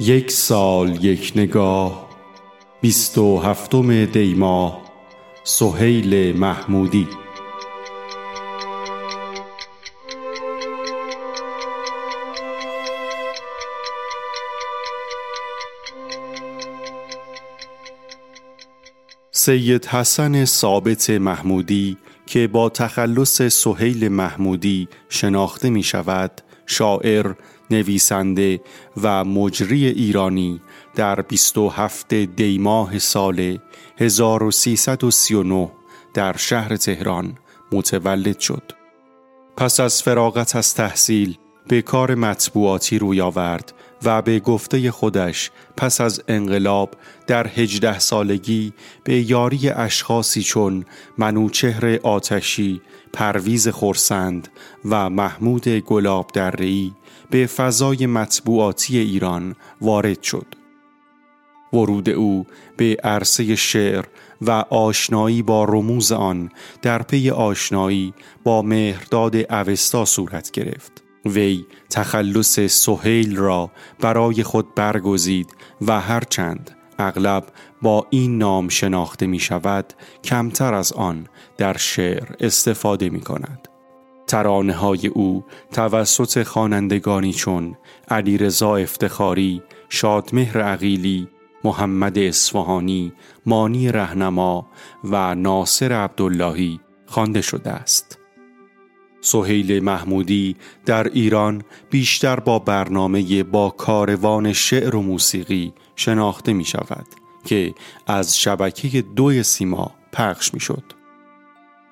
یک سال یک نگاه بیست و هفتم دیماه سهیل محمودی. سید حسن ثابت محمودی که با تخلص سهیل محمودی شناخته می شود شاعر، نویسنده و مجری ایرانی در 27 دیماه سال 1339 در شهر تهران متولد شد. پس از فراغت از تحصیل به کار مطبوعاتی روی آورد و به گفته خودش پس از انقلاب در هجده سالگی به یاری اشخاصی چون منوچهر آتشی، پرویز خورسند و محمود گلاب درهی به فضای مطبوعاتی ایران وارد شد. ورود او به عرصه شعر و آشنایی با رموز آن در پی آشنایی با مهرداد اوستا صورت گرفت. وی تخلص سهیل را برای خود برگزید و هرچند اغلب با این نام شناخته می شود کمتر از آن در شعر استفاده می کند. ترانه های او توسط خوانندگانی چون علیرضا افتخاری، شادمهر عقیلی، محمد اصفهانی، مانی رهنما و ناصر عبداللهی خوانده شده است. سهیل محمودی در ایران بیشتر با برنامه با کاروان شعر و موسیقی شناخته می شود که از شبکه دوی سیما پخش می شد.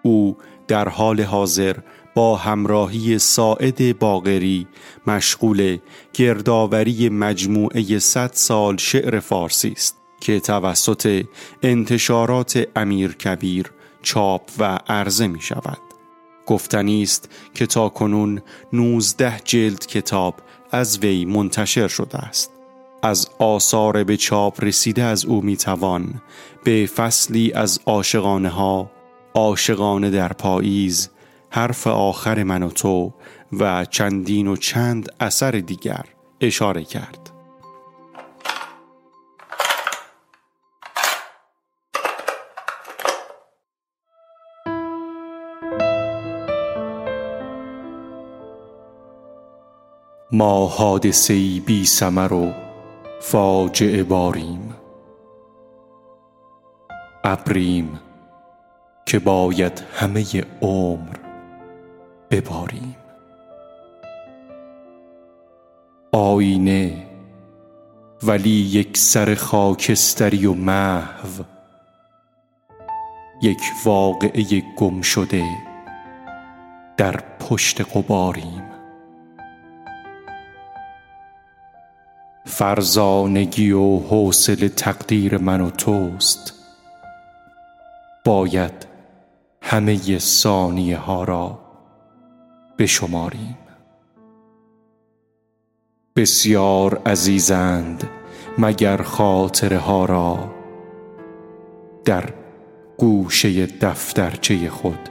او در حال حاضر با همراهی ساعد باغری مشغول گردآوری مجموعه صد سال شعر فارسی است که توسط انتشارات امیر کبیر چاپ و عرضه می شود. گفتنی است که تا کنون 19 جلد کتاب از وی منتشر شده است. از آثار به چاپ رسیده از او می‌توان به فصلی از عاشقانه ها عاشقانه در پاییز حرف آخر من و تو و چندین و چند اثر دیگر اشاره کرد. ما حادثه بی سمر و فاجعه باریم. ابریم که باید همه عمر بباریم. آینه ولی یک سر خاکستری و محو یک واقعه گم شده در پشت قباریم فرزانگی و حوصل تقدیر من و توست. باید همه ثانیه ها را بشماریم. بسیار عزیزند مگر خاطره ها را در گوشه دفترچه خود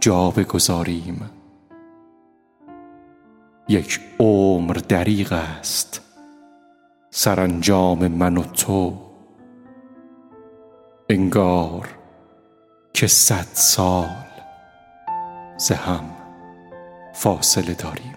جا بگذاریم؟ یک عمر دریغ است. سرانجام من و تو. انگار که صد سال ز هم فاصله داریم.